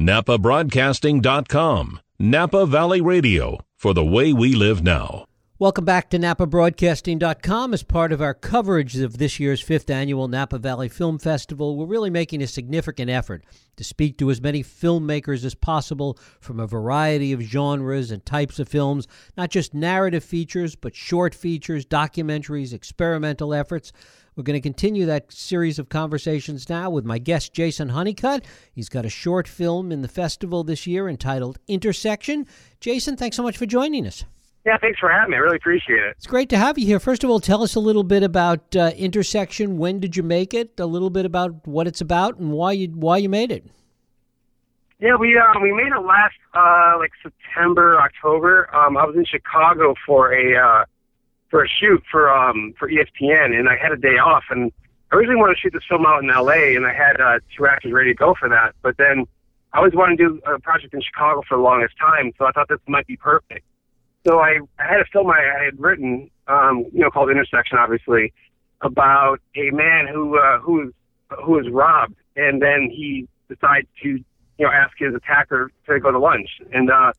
NapaBroadcasting.com. Napa Valley Radio for the way we live now. Welcome back to NapaBroadcasting.com. As part of our coverage of this year's fifth annual Napa Valley Film Festival, we're really making a significant effort to speak to as many filmmakers as possible from a variety of genres and types of films, not just narrative features, but short features, documentaries, experimental efforts. We're going to continue that series of conversations now with my guest, Jason Honeycutt. He's got a short film in the festival this year entitled Intersection. Jason, thanks so much for joining us. Yeah, thanks for having me. I really appreciate it. It's great to have you here. First of all, tell us a little bit about uh, Intersection. When did you make it? A little bit about what it's about and why you why you made it. Yeah, we um, we made it last uh, like September, October. Um, I was in Chicago for a uh, for a shoot for um, for ESPN, and I had a day off, and I originally wanted to shoot this film out in LA, and I had uh, two actors ready to go for that. But then I always wanted to do a project in Chicago for the longest time, so I thought this might be perfect. So I, I had a film I, I had written, um, you know, called Intersection, obviously, about a man who uh, who is who is robbed, and then he decides to, you know, ask his attacker to go to lunch, and uh,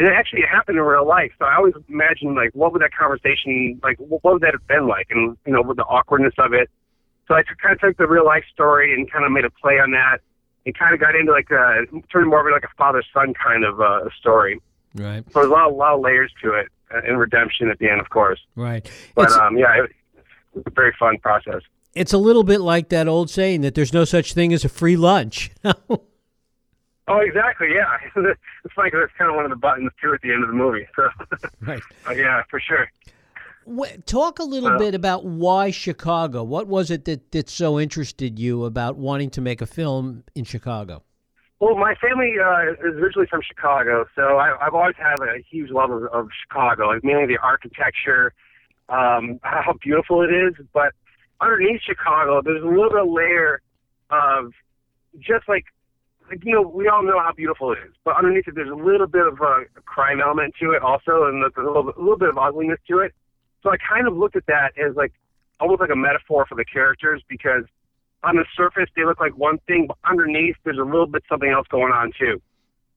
and it actually happened in real life. So I always imagine like, what would that conversation like? What would that have been like? And you know, with the awkwardness of it. So I kind of took the real life story and kind of made a play on that, and kind of got into like a turned more of like a father son kind of uh, story. Right. So there's a lot, a lot of layers to it, uh, and redemption at the end, of course. Right. But It's, um, yeah, it, it's a very fun process. it's a little bit like that old saying that there's no such thing as a free lunch. Oh, exactly. Yeah, it's funny because it's kind of one of the buttons too at the end of the movie. So, right. but yeah, for sure. Wh- Talk a little Uh, bit about why Chicago. What was it that, that so interested you about wanting to make a film in Chicago? Well, my family uh, is originally from Chicago, so I, I've always had a huge love of, of Chicago, like mainly the architecture, um, how beautiful it is. But underneath Chicago, there's a little bit of layer of just like, like you know, we all know how beautiful it is, but underneath it, there's a little bit of a crime element to it also, and there's a little, bit- a little bit of ugliness to it. So I kind of looked at that as like almost like a metaphor for the characters because on the surface they look like one thing, but underneath there's a little bit something else going on too.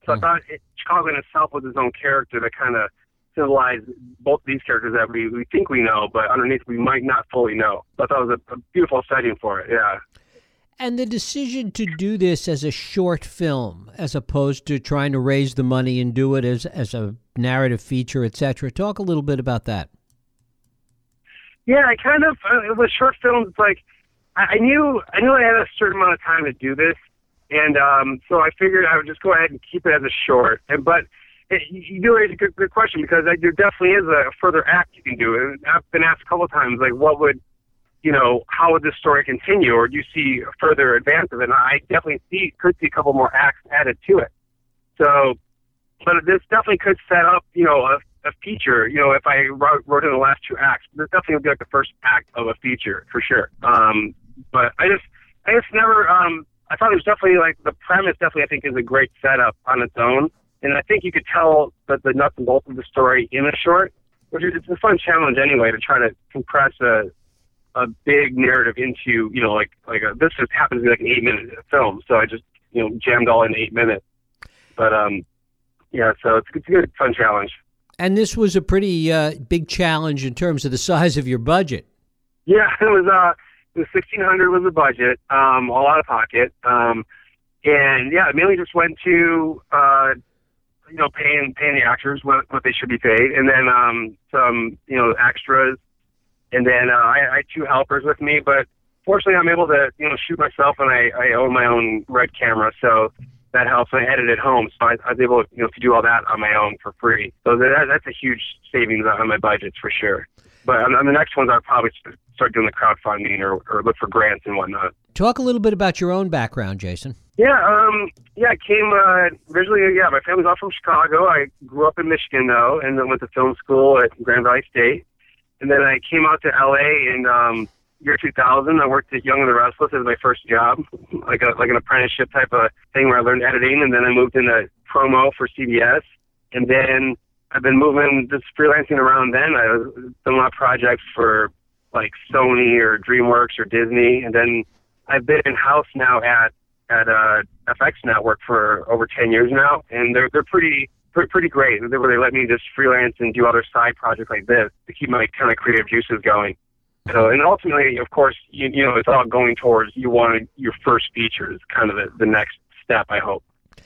So I Hmm. thought it, Chicago in itself was its own character that kind of symbolized both these characters that we, we think we know, but underneath we might not fully know. So I thought it was a, a beautiful setting for it. Yeah. And the decision to do this as a short film, as opposed to trying to raise the money and do it as as a narrative feature, etc. Talk a little bit about that. Yeah, I kind of uh, with short films. Like I, I knew I knew I had a certain amount of time to do this, and um, so I figured I would just go ahead and keep it as a short. And but it, you do raise a good, good question because like, there definitely is a further act you can do. And I've been asked a couple of times, like, what would you know, how would this story continue, or do you see further advances? And I definitely see could see a couple more acts added to it. So, but this definitely could set up, you know, a, a feature. You know, if I wrote, wrote in the last two acts, this definitely would be like the first act of a feature for sure. Um, but I just, I just never. Um, I thought it was definitely like the premise. Definitely, I think is a great setup on its own, and I think you could tell that the nuts and bolts of the story in a short, which is it's a fun challenge anyway to try to compress a a big narrative into you know like like a, this just happens to be like an eight minute film, so I just you know jammed all in eight minutes. But um, yeah, so it's, it's a good fun challenge. And this was a pretty uh, big challenge in terms of the size of your budget. Yeah, it was uh, the sixteen hundred was the budget, um, all out of pocket, um, and yeah, it mainly just went to uh, you know paying paying the actors what what they should be paid, and then um, some you know extras, and then uh, I, I had two helpers with me, but fortunately I'm able to you know shoot myself, and I I own my own red camera, so that helps. I edit at home, so I, I was able you know to do all that on my own for free. So that that's a huge savings on my budgets for sure. But on, on the next ones, I'll probably start doing the crowdfunding or, or look for grants and whatnot. Talk a little bit about your own background, Jason. Yeah, um, yeah, I came uh, originally. Yeah, my family's all from Chicago. I grew up in Michigan though, and then went to film school at Grand Valley State. And then I came out to LA in um, year 2000. I worked at Young and the Restless as my first job, like a like an apprenticeship type of thing where I learned editing. And then I moved into promo for CBS. And then I've been moving, just freelancing around. Then I was done a lot of projects for like Sony or DreamWorks or Disney. And then I've been in house now at at uh, FX network for over 10 years now, and they're they're pretty pretty, pretty great. They, they let me just freelance and do other side projects like this to keep my kind of creative juices going. So, and ultimately, of course, you, you know, it's all going towards you want your first feature is kind of the, the next step, I hope.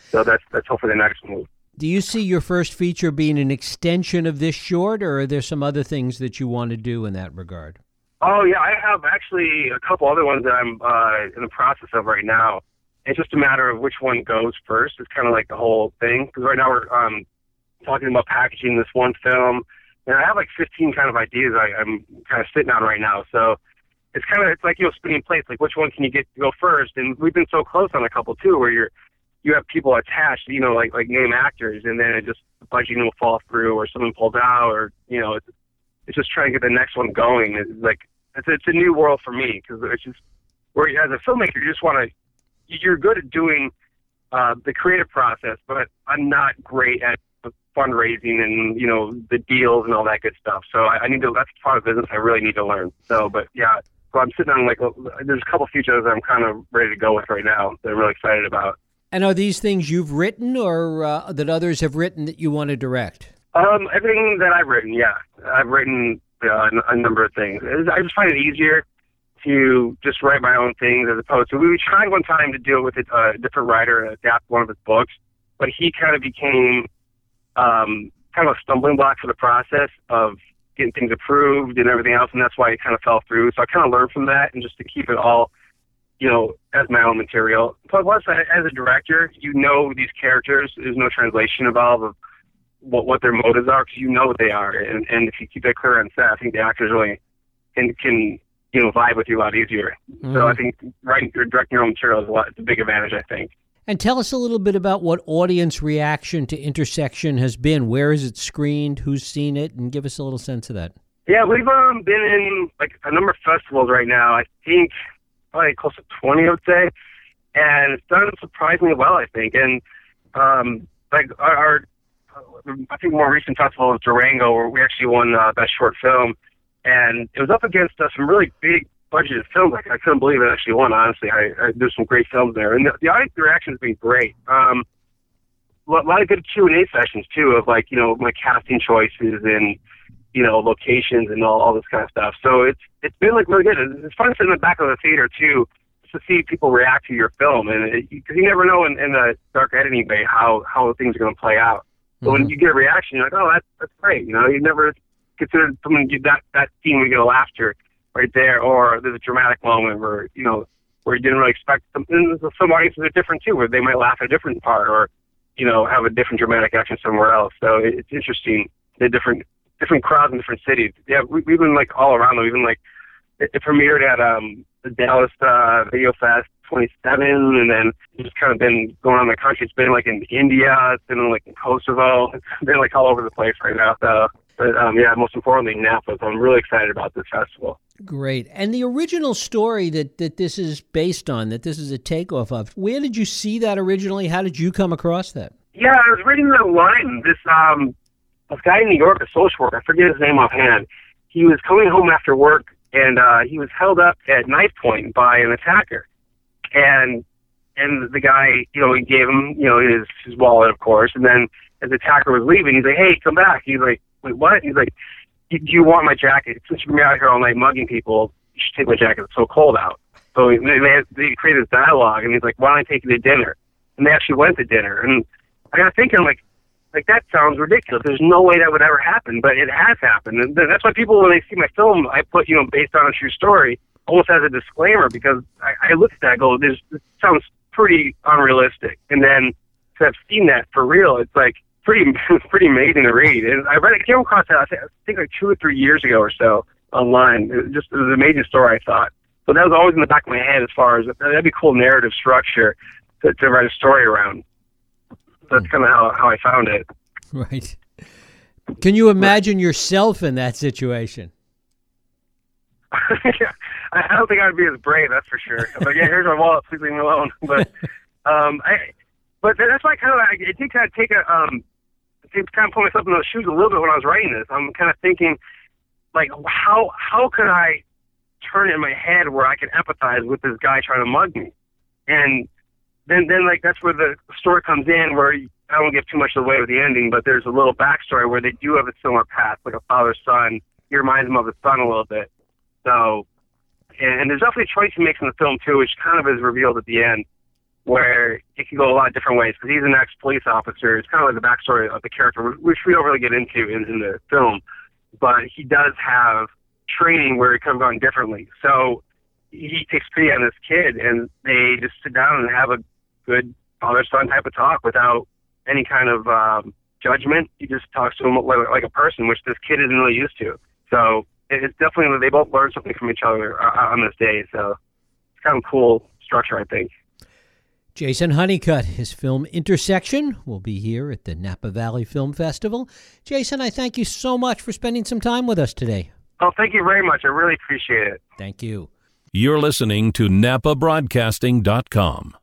So that's that's hopefully the next move. Do you see your first feature being an extension of this short, or are there some other things that you want to do in that regard? Oh yeah, I have actually a couple other ones that I'm uh, in the process of right now. It's just a matter of which one goes first. It's kind of like the whole thing because right now we're um, talking about packaging this one film, and I have like 15 kind of ideas I, I'm kind of sitting on right now. So it's kind of it's like you know spinning plates. Like which one can you get to go first? And we've been so close on a couple too, where you're you have people attached, you know, like like name actors, and then it just the budgeting will fall through, or someone pulls out, or you know, it's, it's just trying to get the next one going. It's like it's it's a new world for me because it's just where as a filmmaker you just want to you're good at doing uh, the creative process, but I'm not great at fundraising and you know the deals and all that good stuff. So I, I need to. That's part of business I really need to learn. So, but yeah, so I'm sitting on like there's a couple of features I'm kind of ready to go with right now that I'm really excited about. And are these things you've written or uh, that others have written that you want to direct? Um, everything that I've written, yeah, I've written uh, a number of things. I just find it easier to just write my own things as opposed to we tried one time to it with a different writer and adapt one of his books, but he kind of became um, kind of a stumbling block for the process of getting things approved and everything else, and that's why it kind of fell through. So I kind of learned from that, and just to keep it all, you know, as my own material. But Plus, as a director, you know these characters. There's no translation involved of what what their motives are because you know what they are, and and if you keep that clear on set, I think the actors really can can you know vibe with you a lot easier. Mm-hmm. So I think writing or directing your own material is a lot. It's a big advantage, I think. And tell us a little bit about what audience reaction to Intersection has been. Where is it screened? Who's seen it? And give us a little sense of that. Yeah, we've um, been in like a number of festivals right now. I think probably close to 20, I would say. And it's done surprisingly well, I think. And um, like our, our, I think more recent festival was Durango, where we actually won uh, Best Short Film. And it was up against uh, some really big budgeted films. Like I couldn't believe it actually won. Honestly, I, I there's some great films there, and the, the audience reaction has been great. Um, a lot of good Q and A sessions too, of like you know my casting choices and you know locations and all all this kind of stuff. So it's it's been like really good. It's fun to sit in the back of the theater too to see people react to your film, and because you never know in, in the dark editing bay how how things are going to play out. But mm-hmm. when you get a reaction, you're like, oh, that's that's great. You know, you never considered someone that that scene we get a laughter right there, or there's a dramatic moment where you know where you didn't really expect something. Some audiences are different too, where they might laugh at a different part, or you know have a different dramatic action somewhere else. So it's interesting the different different crowds in different cities. Yeah, we, we've been like all around them. Even like it, it premiered at um the Dallas uh, Video Fest 27, and then just kind of been going around the country. It's been like in India, it's been like in Kosovo, it's been like all over the place right now. So, but um, yeah, most importantly, Napa. So I'm really excited about this festival. Great. And the original story that, that this is based on, that this is a takeoff of, where did you see that originally? How did you come across that? Yeah, I was reading the line. This um, this guy in New York, a social worker, I forget his name offhand. He was coming home after work, and uh, he was held up at knife point by an attacker. And and the guy, you know, he gave him, you know, his his wallet, of course. And then as the attacker was leaving, he's like, "Hey, come back." He's like, "Wait, what?" He's like, do you want my jacket? Since you're out here all night mugging people, you should take my jacket. It's so cold out. So they, they, they created this dialogue, and he's like, why don't I take you to dinner? And they actually went to dinner. And I got thinking, like, like that sounds ridiculous. There's no way that would ever happen, but it has happened. And that's why people, when they see my film, I put, you know, based on a true story, almost as a disclaimer, because I, I look at that and go, this, this sounds pretty unrealistic. And then to have seen that for real, it's like, pretty pretty amazing to read. And I read it, came across it, I think like two or three years ago or so online. It was just it was an amazing story, I thought. So that was always in the back of my head as far as that'd be cool narrative structure to, to write a story around. That's kind of how, how I found it. Right. Can you imagine yourself in that situation? yeah, I don't think I'd be as brave, that's for sure. But yeah, here's my wallet, please leave me alone. But um, I, but that's why I kind of I, it did kind of take a um kind of put myself in those shoes a little bit when I was writing this. I'm kind of thinking, like, how how could I turn in my head where I can empathize with this guy trying to mug me? And then then like that's where the story comes in where I won't give too much away with the ending, but there's a little backstory where they do have a similar path, like a father son. He reminds him of his son a little bit. So, and, and there's definitely a choice he makes in the film too, which kind of is revealed at the end, where it can go a lot of different ways because he's an ex-police officer. It's kind of like the backstory of the character, which we don't really get into in, in the film, but he does have training where it have gone differently. So he takes pity on this kid, and they just sit down and have a good father-son type of talk without any kind of um, judgment. He just talks to him like, like a person, which this kid isn't really used to. So it's definitely they both learn something from each other uh, on this day. So it's kind of a cool structure, I think. Jason Honeycutt, his film Intersection will be here at the Napa Valley Film Festival. Jason, I thank you so much for spending some time with us today. Oh, thank you very much. I really appreciate it. Thank you. You're listening to NapaBroadcasting.com.